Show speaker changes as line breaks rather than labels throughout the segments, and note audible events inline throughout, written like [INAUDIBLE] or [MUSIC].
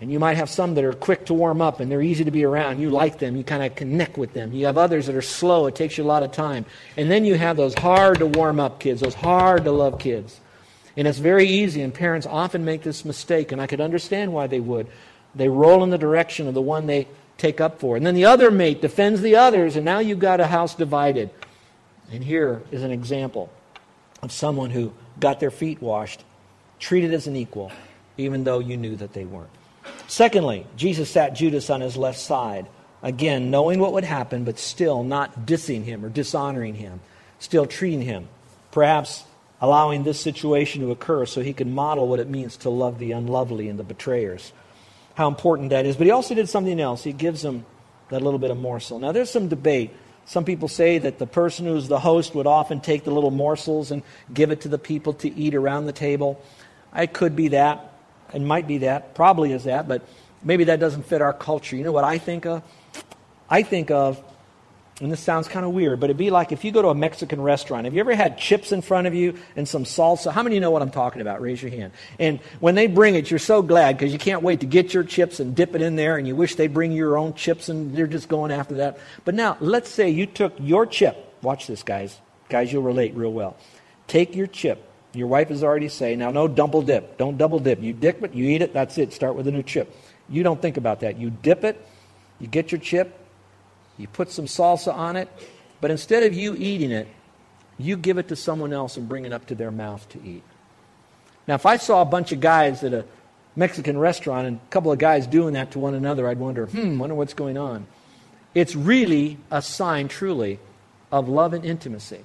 and you might have some that are quick to warm up and they're easy to be around. You like them, you kind of connect with them. You have others that are slow, it takes you a lot of time. And then you have those hard to warm up kids, those hard to love kids. And it's very easy, and parents often make this mistake, and I could understand why they would. They roll in the direction of the one they take up for. And then the other mate defends the others, and now you've got a house divided. And here is an example of someone who got their feet washed, treated as an equal, even though you knew that they weren't. Secondly, Jesus sat Judas on his left side. Again, knowing what would happen, but still not dissing him or dishonoring him, still treating him. Perhaps allowing this situation to occur so he could model what it means to love the unlovely and the betrayers. How important that is. But he also did something else. He gives them that little bit of morsel. Now, there's some debate. Some people say that the person who's the host would often take the little morsels and give it to the people to eat around the table. It could be that. It might be that. Probably is that. But maybe that doesn't fit our culture. You know what I think of? I think of and this sounds kind of weird, but it'd be like if you go to a Mexican restaurant. Have you ever had chips in front of you and some salsa? How many know what I'm talking about? Raise your hand. And when they bring it, you're so glad because you can't wait to get your chips and dip it in there, and you wish they'd bring your own chips, and they're just going after that. But now, let's say you took your chip. Watch this, guys. Guys, you'll relate real well. Take your chip. Your wife is already saying, now, no double dip. Don't double dip. You dip it, you eat it, that's it. Start with a new chip. You don't think about that. You dip it, you get your chip, you put some salsa on it, but instead of you eating it, you give it to someone else and bring it up to their mouth to eat. Now, if I saw a bunch of guys at a Mexican restaurant and a couple of guys doing that to one another, I'd wonder, hmm, wonder what's going on. It's really a sign, truly, of love and intimacy.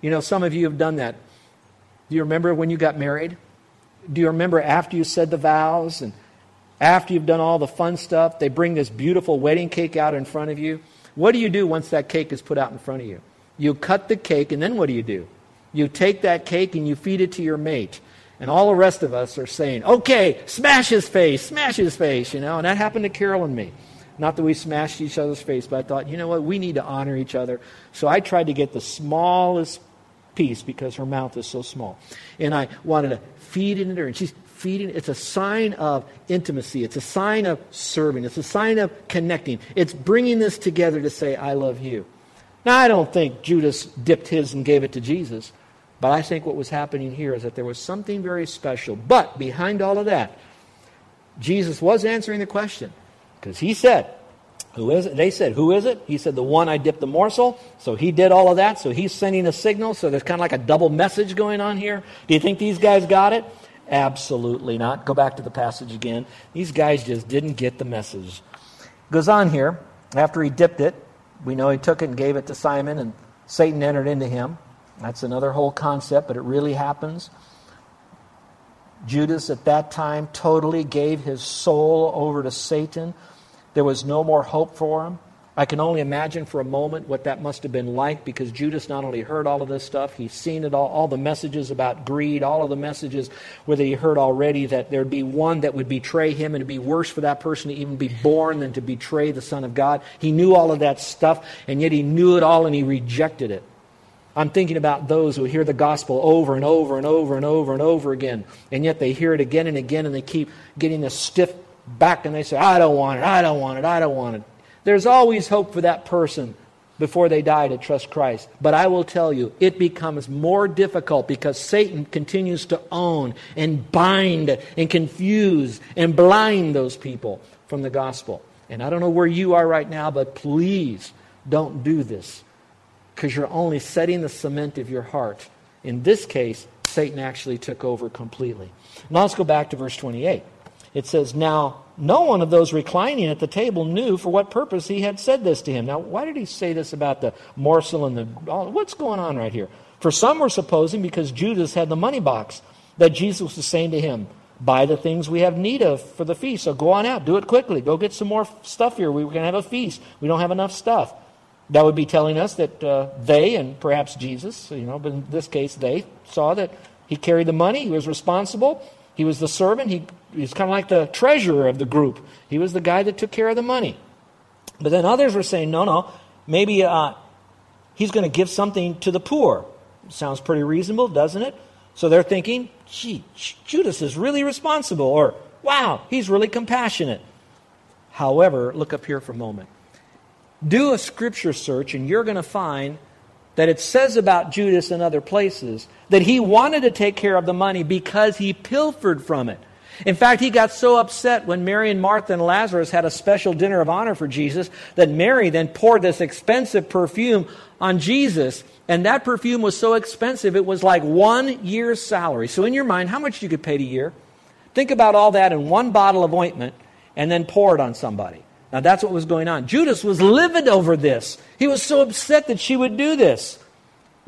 You know, some of you have done that. Do you remember when you got married? Do you remember after you said the vows and after you've done all the fun stuff, they bring this beautiful wedding cake out in front of you. What do you do once that cake is put out in front of you? You cut the cake, and then what do you do? You take that cake and you feed it to your mate. And all the rest of us are saying, okay, smash his face, smash his face, you know. And that happened to Carol and me. Not that we smashed each other's face, but I thought, you know what, we need to honor each other. So I tried to get the smallest piece because her mouth is so small. And I wanted to feed it into her. And she's feeding. It's a sign of intimacy. It's a sign of serving. It's a sign of connecting. It's bringing this together to say, I love you. Now, I don't think Judas dipped his and gave it to Jesus, but I think what was happening here is that there was something very special. But behind all of that, Jesus was answering the question because he said, who is it? They said, Who is it? He said, The one I dipped the morsel. So he did all of that. So he's sending a signal. So there's kind of like a double message going on here. Do you think these guys got it? Absolutely not. Go back to the passage again. These guys just didn't get the message. Goes on here. After he dipped it, we know he took it and gave it to Simon, and Satan entered into him. That's another whole concept, but it really happens. Judas at that time totally gave his soul over to Satan. There was no more hope for him. I can only imagine for a moment what that must have been like because Judas not only heard all of this stuff, he's seen it all, all the messages about greed, all of the messages whether he heard already that there'd be one that would betray him and it'd be worse for that person to even be born than to betray the Son of God. He knew all of that stuff, and yet he knew it all and he rejected it. I'm thinking about those who hear the gospel over and over and over and over and over again, and yet they hear it again and again and they keep getting a stiff back and they say, I don't want it, I don't want it, I don't want it. There's always hope for that person before they die to trust Christ. But I will tell you, it becomes more difficult because Satan continues to own and bind and confuse and blind those people from the gospel. And I don't know where you are right now, but please don't do this because you're only setting the cement of your heart. In this case, Satan actually took over completely. Now let's go back to verse 28. It says, Now no one of those reclining at the table knew for what purpose he had said this to him. Now, why did he say this about the morsel and the. What's going on right here? For some were supposing because Judas had the money box that Jesus was saying to him, Buy the things we have need of for the feast. So go on out, do it quickly. Go get some more stuff here. We're going to have a feast. We don't have enough stuff. That would be telling us that uh, they, and perhaps Jesus, you know, but in this case, they saw that he carried the money, he was responsible, he was the servant, he, he was kind of like the treasurer of the group. He was the guy that took care of the money. But then others were saying, no, no, maybe uh, he's going to give something to the poor. Sounds pretty reasonable, doesn't it? So they're thinking, gee, Judas is really responsible, or wow, he's really compassionate. However, look up here for a moment. Do a scripture search, and you're going to find that it says about Judas in other places that he wanted to take care of the money because he pilfered from it. In fact, he got so upset when Mary and Martha and Lazarus had a special dinner of honor for Jesus that Mary then poured this expensive perfume on Jesus. And that perfume was so expensive, it was like one year's salary. So, in your mind, how much you could pay a year? Think about all that in one bottle of ointment and then pour it on somebody. Now, that's what was going on. Judas was livid over this. He was so upset that she would do this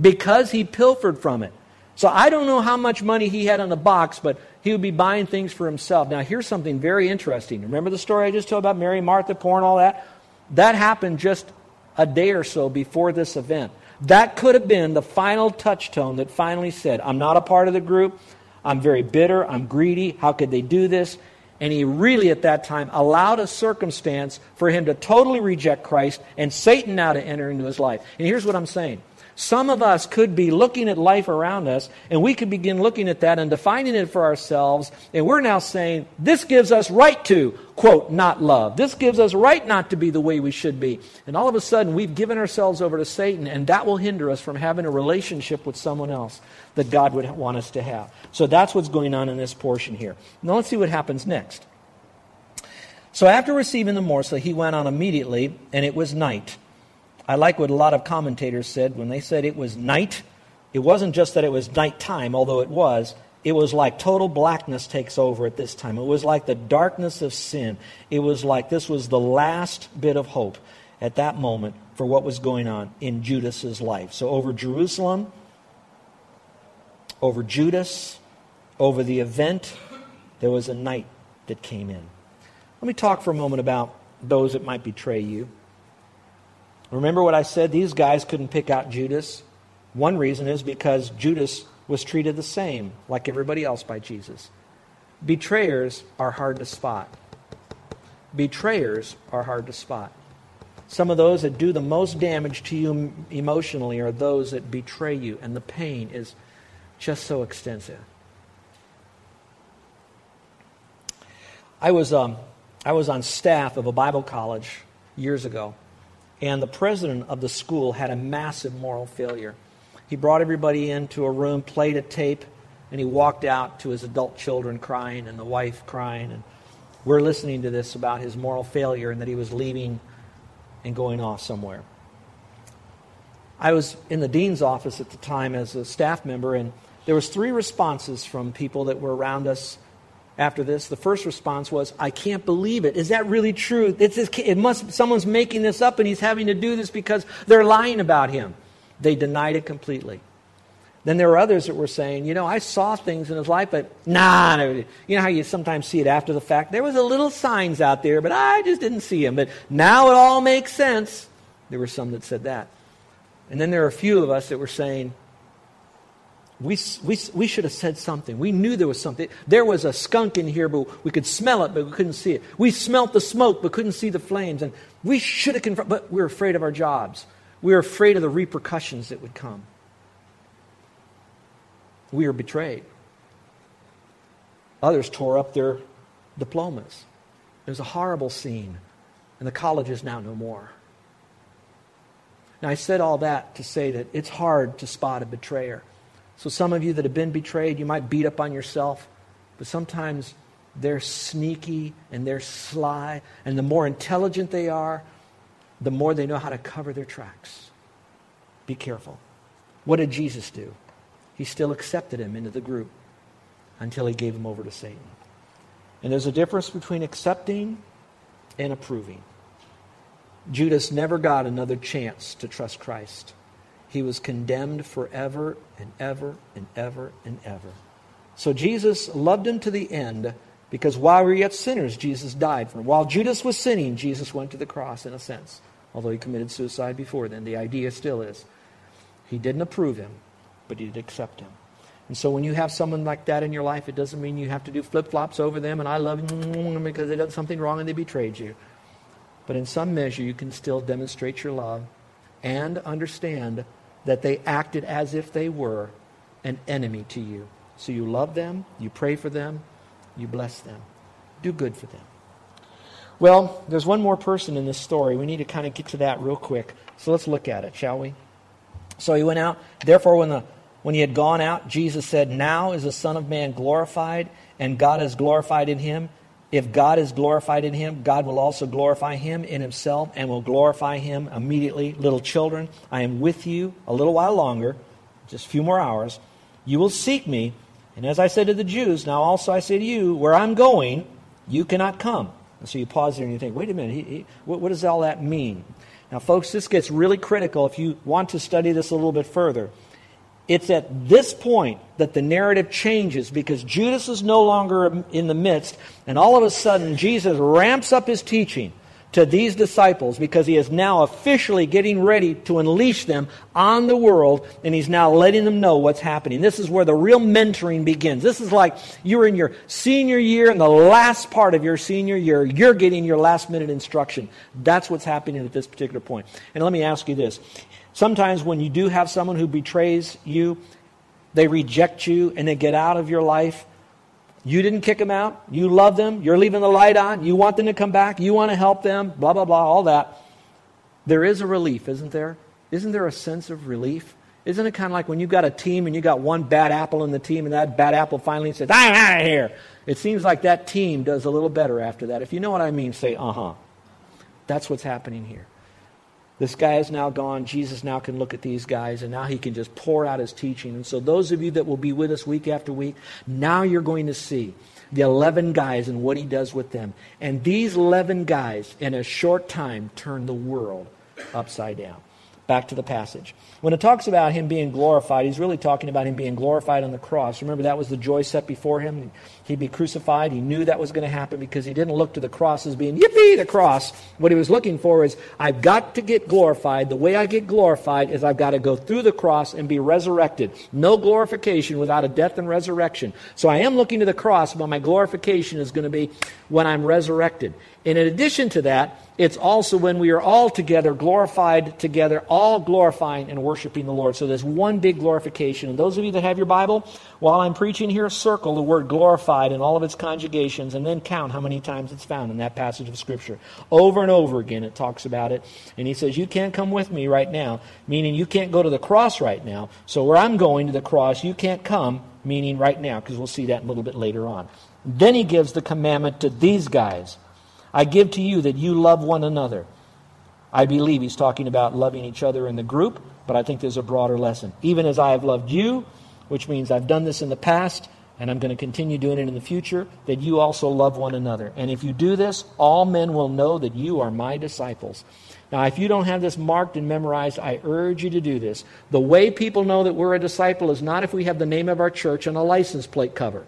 because he pilfered from it. So, I don't know how much money he had on the box, but he would be buying things for himself. Now, here's something very interesting. Remember the story I just told about Mary, Martha, poor, and all that? That happened just a day or so before this event. That could have been the final touchstone that finally said, I'm not a part of the group. I'm very bitter. I'm greedy. How could they do this? And he really, at that time, allowed a circumstance for him to totally reject Christ and Satan now to enter into his life. And here's what I'm saying some of us could be looking at life around us, and we could begin looking at that and defining it for ourselves, and we're now saying, this gives us right to, quote, not love. This gives us right not to be the way we should be. And all of a sudden, we've given ourselves over to Satan, and that will hinder us from having a relationship with someone else that God would want us to have. So that's what's going on in this portion here. Now let's see what happens next. So after receiving the morsel, he went on immediately, and it was night. I like what a lot of commentators said when they said it was night. It wasn't just that it was nighttime, although it was. It was like total blackness takes over at this time. It was like the darkness of sin. It was like this was the last bit of hope at that moment for what was going on in Judas's life. So over Jerusalem, over Judas, over the event, there was a night that came in. Let me talk for a moment about those that might betray you. Remember what I said? These guys couldn't pick out Judas. One reason is because Judas was treated the same, like everybody else, by Jesus. Betrayers are hard to spot. Betrayers are hard to spot. Some of those that do the most damage to you emotionally are those that betray you, and the pain is just so extensive. I was, um, I was on staff of a Bible college years ago, and the president of the school had a massive moral failure. He brought everybody into a room, played a tape, and he walked out to his adult children crying and the wife crying. And we're listening to this about his moral failure and that he was leaving and going off somewhere. I was in the dean's office at the time as a staff member, and there was three responses from people that were around us after this. The first response was, I can't believe it. Is that really true? It's, it must, someone's making this up and he's having to do this because they're lying about him. They denied it completely. Then there were others that were saying, you know, I saw things in his life, but nah, you know how you sometimes see it after the fact? There was a little signs out there, but I just didn't see them. But now it all makes sense. There were some that said that. And then there were a few of us that were saying, we, we, we should have said something. We knew there was something. There was a skunk in here, but we could smell it, but we couldn't see it. We smelt the smoke, but couldn't see the flames. And we should have confronted, but we were afraid of our jobs. We were afraid of the repercussions that would come. We were betrayed. Others tore up their diplomas. It was a horrible scene, and the college is now no more. Now, I said all that to say that it's hard to spot a betrayer. So, some of you that have been betrayed, you might beat up on yourself, but sometimes they're sneaky and they're sly. And the more intelligent they are, the more they know how to cover their tracks. Be careful. What did Jesus do? He still accepted him into the group until he gave him over to Satan. And there's a difference between accepting and approving. Judas never got another chance to trust Christ. He was condemned forever and ever and ever and ever. So Jesus loved him to the end because while we were yet sinners, Jesus died for him. While Judas was sinning, Jesus went to the cross in a sense. Although he committed suicide before then, the idea still is he didn't approve him, but he did accept him. And so when you have someone like that in your life, it doesn't mean you have to do flip flops over them and I love them because they did something wrong and they betrayed you. But in some measure, you can still demonstrate your love and understand that they acted as if they were an enemy to you. So you love them, you pray for them, you bless them. Do good for them. Well, there's one more person in this story. We need to kind of get to that real quick. So let's look at it, shall we? So he went out. Therefore, when, the, when he had gone out, Jesus said, Now is the Son of Man glorified, and God is glorified in him. If God is glorified in him, God will also glorify him in himself and will glorify him immediately. Little children, I am with you a little while longer, just a few more hours. You will seek me. And as I said to the Jews, now also I say to you, where I'm going, you cannot come. And so you pause there and you think, wait a minute, he, he, what, what does all that mean? Now, folks, this gets really critical if you want to study this a little bit further. It's at this point that the narrative changes because Judas is no longer in the midst, and all of a sudden Jesus ramps up his teaching to these disciples because he is now officially getting ready to unleash them on the world and he's now letting them know what's happening. This is where the real mentoring begins. This is like you're in your senior year and the last part of your senior year, you're getting your last minute instruction. That's what's happening at this particular point. And let me ask you this. Sometimes when you do have someone who betrays you, they reject you and they get out of your life, you didn't kick them out. You love them. You're leaving the light on. You want them to come back. You want to help them. Blah, blah, blah, all that. There is a relief, isn't there? Isn't there a sense of relief? Isn't it kind of like when you've got a team and you got one bad apple in the team and that bad apple finally says, I'm out of here? It seems like that team does a little better after that. If you know what I mean, say, uh huh. That's what's happening here. This guy is now gone. Jesus now can look at these guys, and now he can just pour out his teaching. And so, those of you that will be with us week after week, now you're going to see the 11 guys and what he does with them. And these 11 guys, in a short time, turn the world upside down. Back to the passage. When it talks about him being glorified, he's really talking about him being glorified on the cross. Remember, that was the joy set before him. He'd be crucified. He knew that was going to happen because he didn't look to the cross as being, yippee, the cross. What he was looking for is, I've got to get glorified. The way I get glorified is I've got to go through the cross and be resurrected. No glorification without a death and resurrection. So I am looking to the cross, but my glorification is going to be when I'm resurrected. And in addition to that, it's also when we are all together, glorified together, all glorifying and worshiping the Lord. So there's one big glorification. And those of you that have your Bible, while I'm preaching here, circle the word glorified in all of its conjugations and then count how many times it's found in that passage of Scripture. Over and over again, it talks about it. And he says, You can't come with me right now, meaning you can't go to the cross right now. So where I'm going to the cross, you can't come, meaning right now, because we'll see that a little bit later on. Then he gives the commandment to these guys I give to you that you love one another. I believe he's talking about loving each other in the group, but I think there's a broader lesson. Even as I have loved you, which means I've done this in the past and I'm going to continue doing it in the future, that you also love one another. And if you do this, all men will know that you are my disciples. Now, if you don't have this marked and memorized, I urge you to do this. The way people know that we're a disciple is not if we have the name of our church on a license plate cover.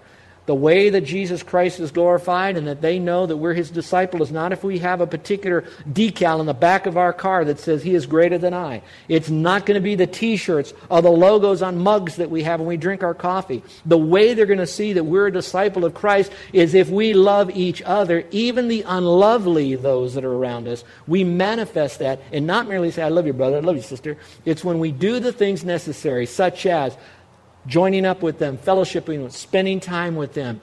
The way that Jesus Christ is glorified and that they know that we're his disciple is not if we have a particular decal on the back of our car that says he is greater than I. It's not going to be the t shirts or the logos on mugs that we have when we drink our coffee. The way they're going to see that we're a disciple of Christ is if we love each other, even the unlovely, those that are around us. We manifest that and not merely say, I love you, brother, I love you, sister. It's when we do the things necessary, such as joining up with them, fellowshipping with, spending time with them,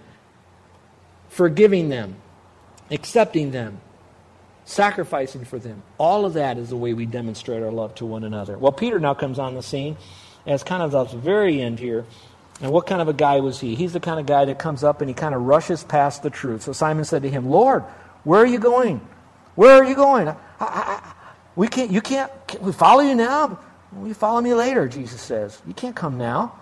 forgiving them, accepting them, sacrificing for them. All of that is the way we demonstrate our love to one another. Well, Peter now comes on the scene as kind of the very end here. And what kind of a guy was he? He's the kind of guy that comes up and he kind of rushes past the truth. So Simon said to him, Lord, where are you going? Where are you going? I, I, we can't, you can't, can we follow you now? We follow me later, Jesus says. You can't come now.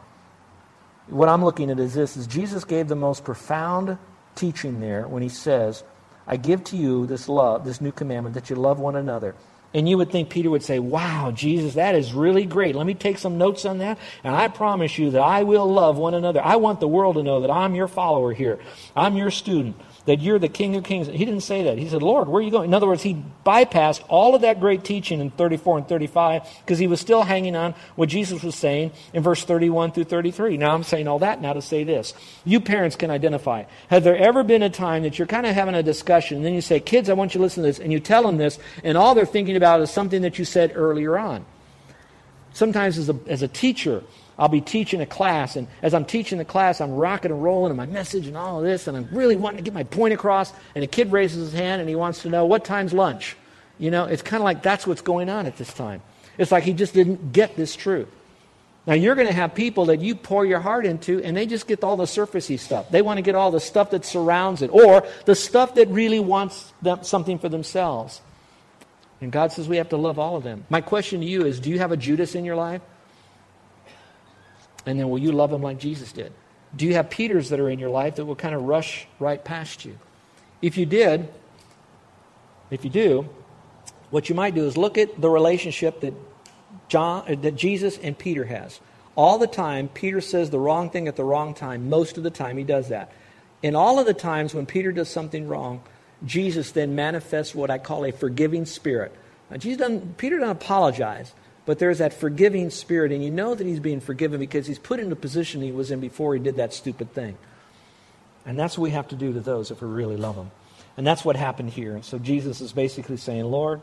What I'm looking at is this, is Jesus gave the most profound teaching there when he says, I give to you this love, this new commandment, that you love one another. And you would think Peter would say, Wow, Jesus, that is really great. Let me take some notes on that. And I promise you that I will love one another. I want the world to know that I'm your follower here. I'm your student that you're the King of Kings. He didn't say that. He said, Lord, where are you going? In other words, he bypassed all of that great teaching in 34 and 35 because he was still hanging on what Jesus was saying in verse 31 through 33. Now I'm saying all that now to say this. You parents can identify. Have there ever been a time that you're kind of having a discussion and then you say, kids, I want you to listen to this, and you tell them this, and all they're thinking about is something that you said earlier on? Sometimes as a, as a teacher, I'll be teaching a class, and as I'm teaching the class, I'm rocking and rolling in my message and all of this, and I'm really wanting to get my point across. And a kid raises his hand and he wants to know what time's lunch. You know, it's kind of like that's what's going on at this time. It's like he just didn't get this truth. Now you're going to have people that you pour your heart into, and they just get all the surfacey stuff. They want to get all the stuff that surrounds it, or the stuff that really wants them, something for themselves. And God says we have to love all of them. My question to you is: Do you have a Judas in your life? And then will you love them like Jesus did? Do you have Peters that are in your life that will kind of rush right past you? If you did, if you do, what you might do is look at the relationship that John uh, that Jesus and Peter has. All the time Peter says the wrong thing at the wrong time. Most of the time he does that. In all of the times when Peter does something wrong, Jesus then manifests what I call a forgiving spirit. Now, Jesus doesn't, Peter doesn't apologize. But there's that forgiving spirit, and you know that he's being forgiven because he's put in the position he was in before he did that stupid thing. And that's what we have to do to those if we really love them. And that's what happened here. So Jesus is basically saying, Lord,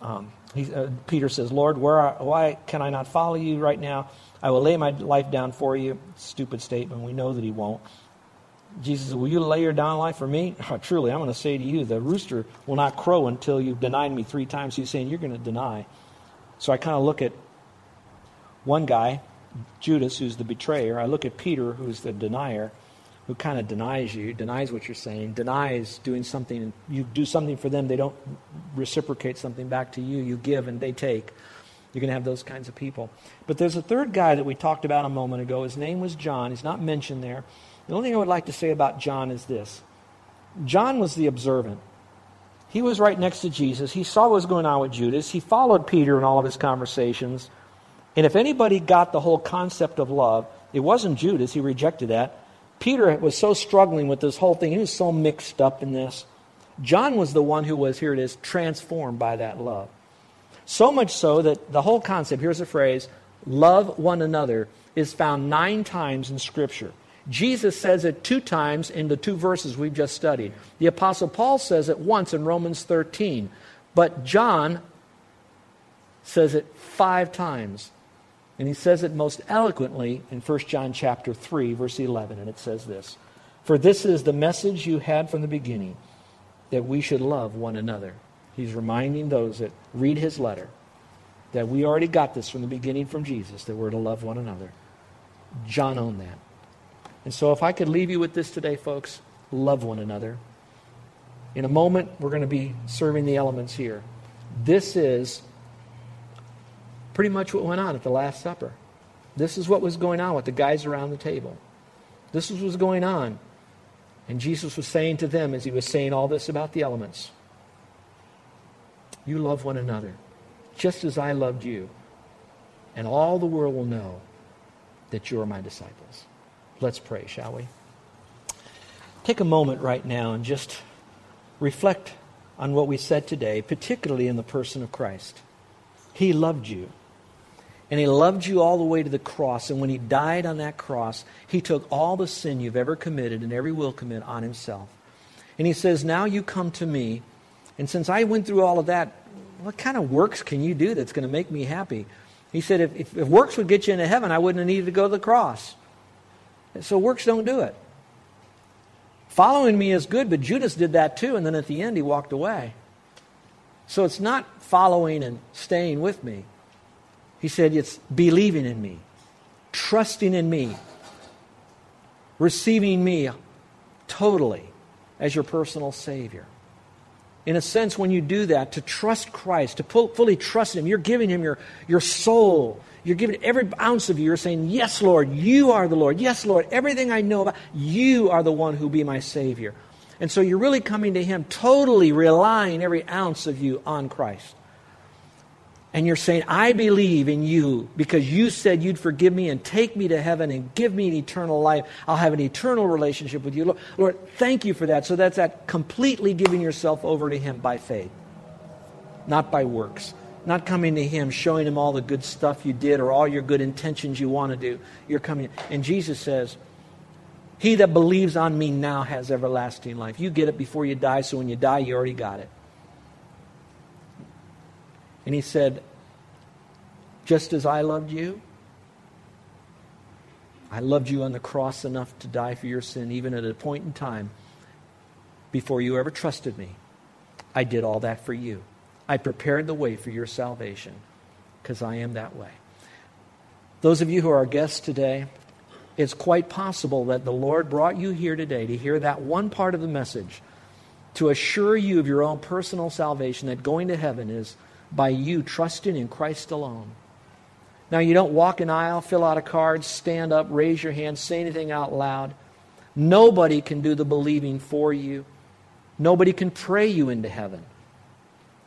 um, he, uh, Peter says, Lord, are, why can I not follow you right now? I will lay my life down for you. Stupid statement. We know that he won't. Jesus Will you lay your down life for me? [LAUGHS] Oh, truly, I'm going to say to you, the rooster will not crow until you've denied me three times. He's saying, You're going to deny. So I kind of look at one guy, Judas, who's the betrayer. I look at Peter, who's the denier, who kind of denies you, denies what you're saying, denies doing something. You do something for them, they don't reciprocate something back to you. You give and they take. You're going to have those kinds of people. But there's a third guy that we talked about a moment ago. His name was John. He's not mentioned there. The only thing I would like to say about John is this John was the observant. He was right next to Jesus. He saw what was going on with Judas. He followed Peter in all of his conversations. And if anybody got the whole concept of love, it wasn't Judas. He rejected that. Peter was so struggling with this whole thing. He was so mixed up in this. John was the one who was, here it is, transformed by that love. So much so that the whole concept, here's a phrase, love one another, is found nine times in Scripture. Jesus says it two times in the two verses we've just studied. The Apostle Paul says it once in Romans 13. But John says it five times. And he says it most eloquently in 1 John chapter 3, verse 11. And it says this For this is the message you had from the beginning, that we should love one another. He's reminding those that read his letter that we already got this from the beginning from Jesus, that we're to love one another. John owned that. And so, if I could leave you with this today, folks, love one another. In a moment, we're going to be serving the elements here. This is pretty much what went on at the Last Supper. This is what was going on with the guys around the table. This is what was going on. And Jesus was saying to them as he was saying all this about the elements You love one another, just as I loved you. And all the world will know that you are my disciples. Let's pray, shall we? Take a moment right now and just reflect on what we said today, particularly in the person of Christ. He loved you. And he loved you all the way to the cross. And when he died on that cross, he took all the sin you've ever committed and every will commit on himself. And he says, Now you come to me. And since I went through all of that, what kind of works can you do that's going to make me happy? He said, if, if, if works would get you into heaven, I wouldn't have needed to go to the cross. So works don't do it. Following me is good, but Judas did that too, and then at the end he walked away. So it's not following and staying with me. He said it's believing in me, trusting in me, receiving me totally as your personal Savior. In a sense, when you do that, to trust Christ, to fully trust Him, you're giving Him your, your soul. You're giving every ounce of you. You're saying, Yes, Lord, you are the Lord. Yes, Lord, everything I know about, you are the one who be my Savior. And so you're really coming to Him, totally relying every ounce of you on Christ and you're saying, I believe in you because you said you'd forgive me and take me to heaven and give me an eternal life. I'll have an eternal relationship with you. Lord, Lord, thank you for that. So that's that completely giving yourself over to Him by faith, not by works. Not coming to Him, showing Him all the good stuff you did or all your good intentions you want to do. You're coming. And Jesus says, He that believes on me now has everlasting life. You get it before you die, so when you die, you already got it. And he said, Just as I loved you, I loved you on the cross enough to die for your sin, even at a point in time before you ever trusted me. I did all that for you. I prepared the way for your salvation because I am that way. Those of you who are our guests today, it's quite possible that the Lord brought you here today to hear that one part of the message to assure you of your own personal salvation, that going to heaven is by you trusting in Christ alone. Now, you don't walk an aisle, fill out a card, stand up, raise your hand, say anything out loud. Nobody can do the believing for you. Nobody can pray you into heaven.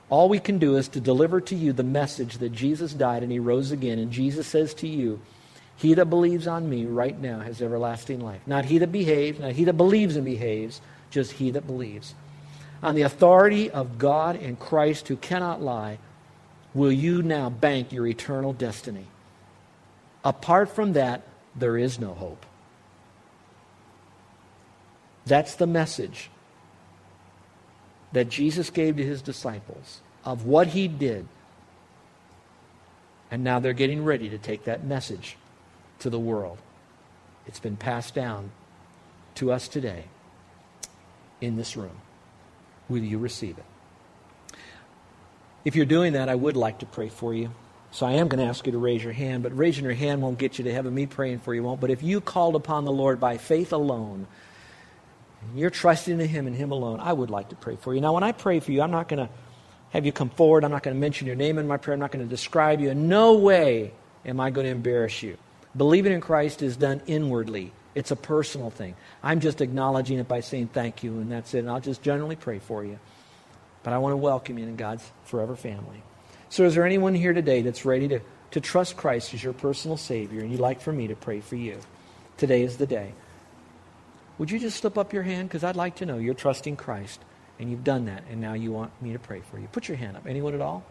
All we can do is to deliver to you the message that Jesus died and he rose again. And Jesus says to you, He that believes on me right now has everlasting life. Not he that behaves, not he that believes and behaves, just he that believes. On the authority of God and Christ who cannot lie, will you now bank your eternal destiny. Apart from that, there is no hope. That's the message that Jesus gave to his disciples of what he did. And now they're getting ready to take that message to the world. It's been passed down to us today in this room. Will you receive it? If you're doing that, I would like to pray for you. So I am going to ask you to raise your hand, but raising your hand won't get you to heaven. Me praying for you won't. But if you called upon the Lord by faith alone, you're trusting in Him and Him alone, I would like to pray for you. Now, when I pray for you, I'm not going to have you come forward. I'm not going to mention your name in my prayer. I'm not going to describe you. In no way am I going to embarrass you. Believing in Christ is done inwardly. It's a personal thing. I'm just acknowledging it by saying thank you, and that's it. And I'll just generally pray for you. I want to welcome you in God's forever family. So, is there anyone here today that's ready to, to trust Christ as your personal Savior and you'd like for me to pray for you? Today is the day. Would you just slip up your hand? Because I'd like to know you're trusting Christ and you've done that and now you want me to pray for you. Put your hand up. Anyone at all?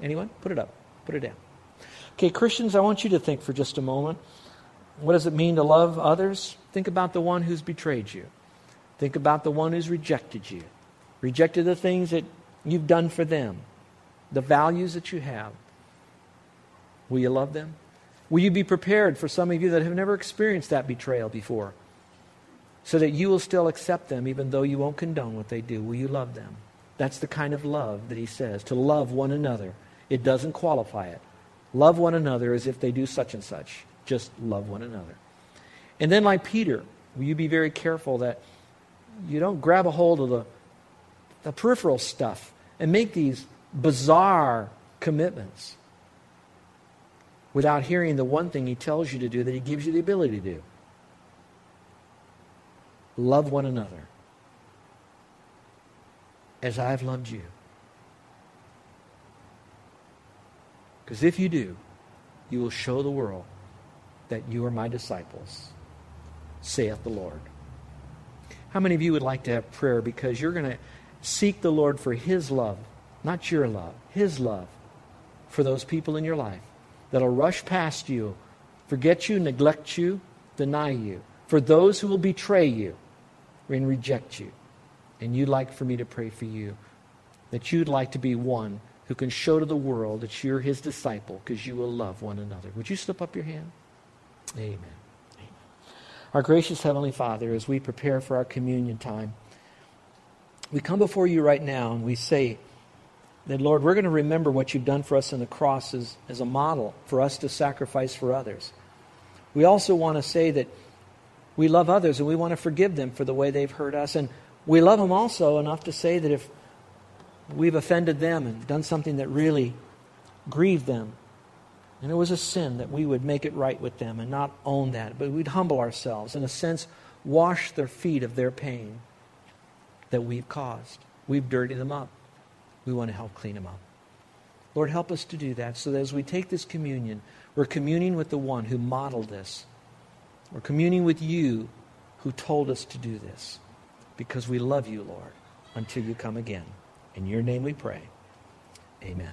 Anyone? Put it up. Put it down. Okay, Christians, I want you to think for just a moment. What does it mean to love others? Think about the one who's betrayed you. Think about the one who's rejected you rejected the things that you've done for them, the values that you have. Will you love them? Will you be prepared for some of you that have never experienced that betrayal before? So that you will still accept them even though you won't condone what they do. Will you love them? That's the kind of love that he says to love one another. It doesn't qualify it. Love one another as if they do such and such. Just love one another. And then, like Peter, will you be very careful that you don't grab a hold of the the peripheral stuff, and make these bizarre commitments without hearing the one thing he tells you to do that he gives you the ability to do. Love one another as I've loved you. Because if you do, you will show the world that you are my disciples, saith the Lord. How many of you would like to have prayer because you're going to Seek the Lord for His love, not your love, His love for those people in your life that'll rush past you, forget you, neglect you, deny you. For those who will betray you and reject you. And you'd like for me to pray for you that you'd like to be one who can show to the world that you're his disciple because you will love one another. Would you slip up your hand? Amen. Amen. Our gracious Heavenly Father, as we prepare for our communion time, we come before you right now and we say that, Lord, we're going to remember what you've done for us on the cross as, as a model for us to sacrifice for others. We also want to say that we love others and we want to forgive them for the way they've hurt us. And we love them also enough to say that if we've offended them and done something that really grieved them, and it was a sin, that we would make it right with them and not own that, but we'd humble ourselves, in a sense, wash their feet of their pain that we've caused. We've dirtied them up. We want to help clean them up. Lord, help us to do that so that as we take this communion, we're communing with the one who modeled this. We're communing with you who told us to do this because we love you, Lord, until you come again. In your name we pray. Amen.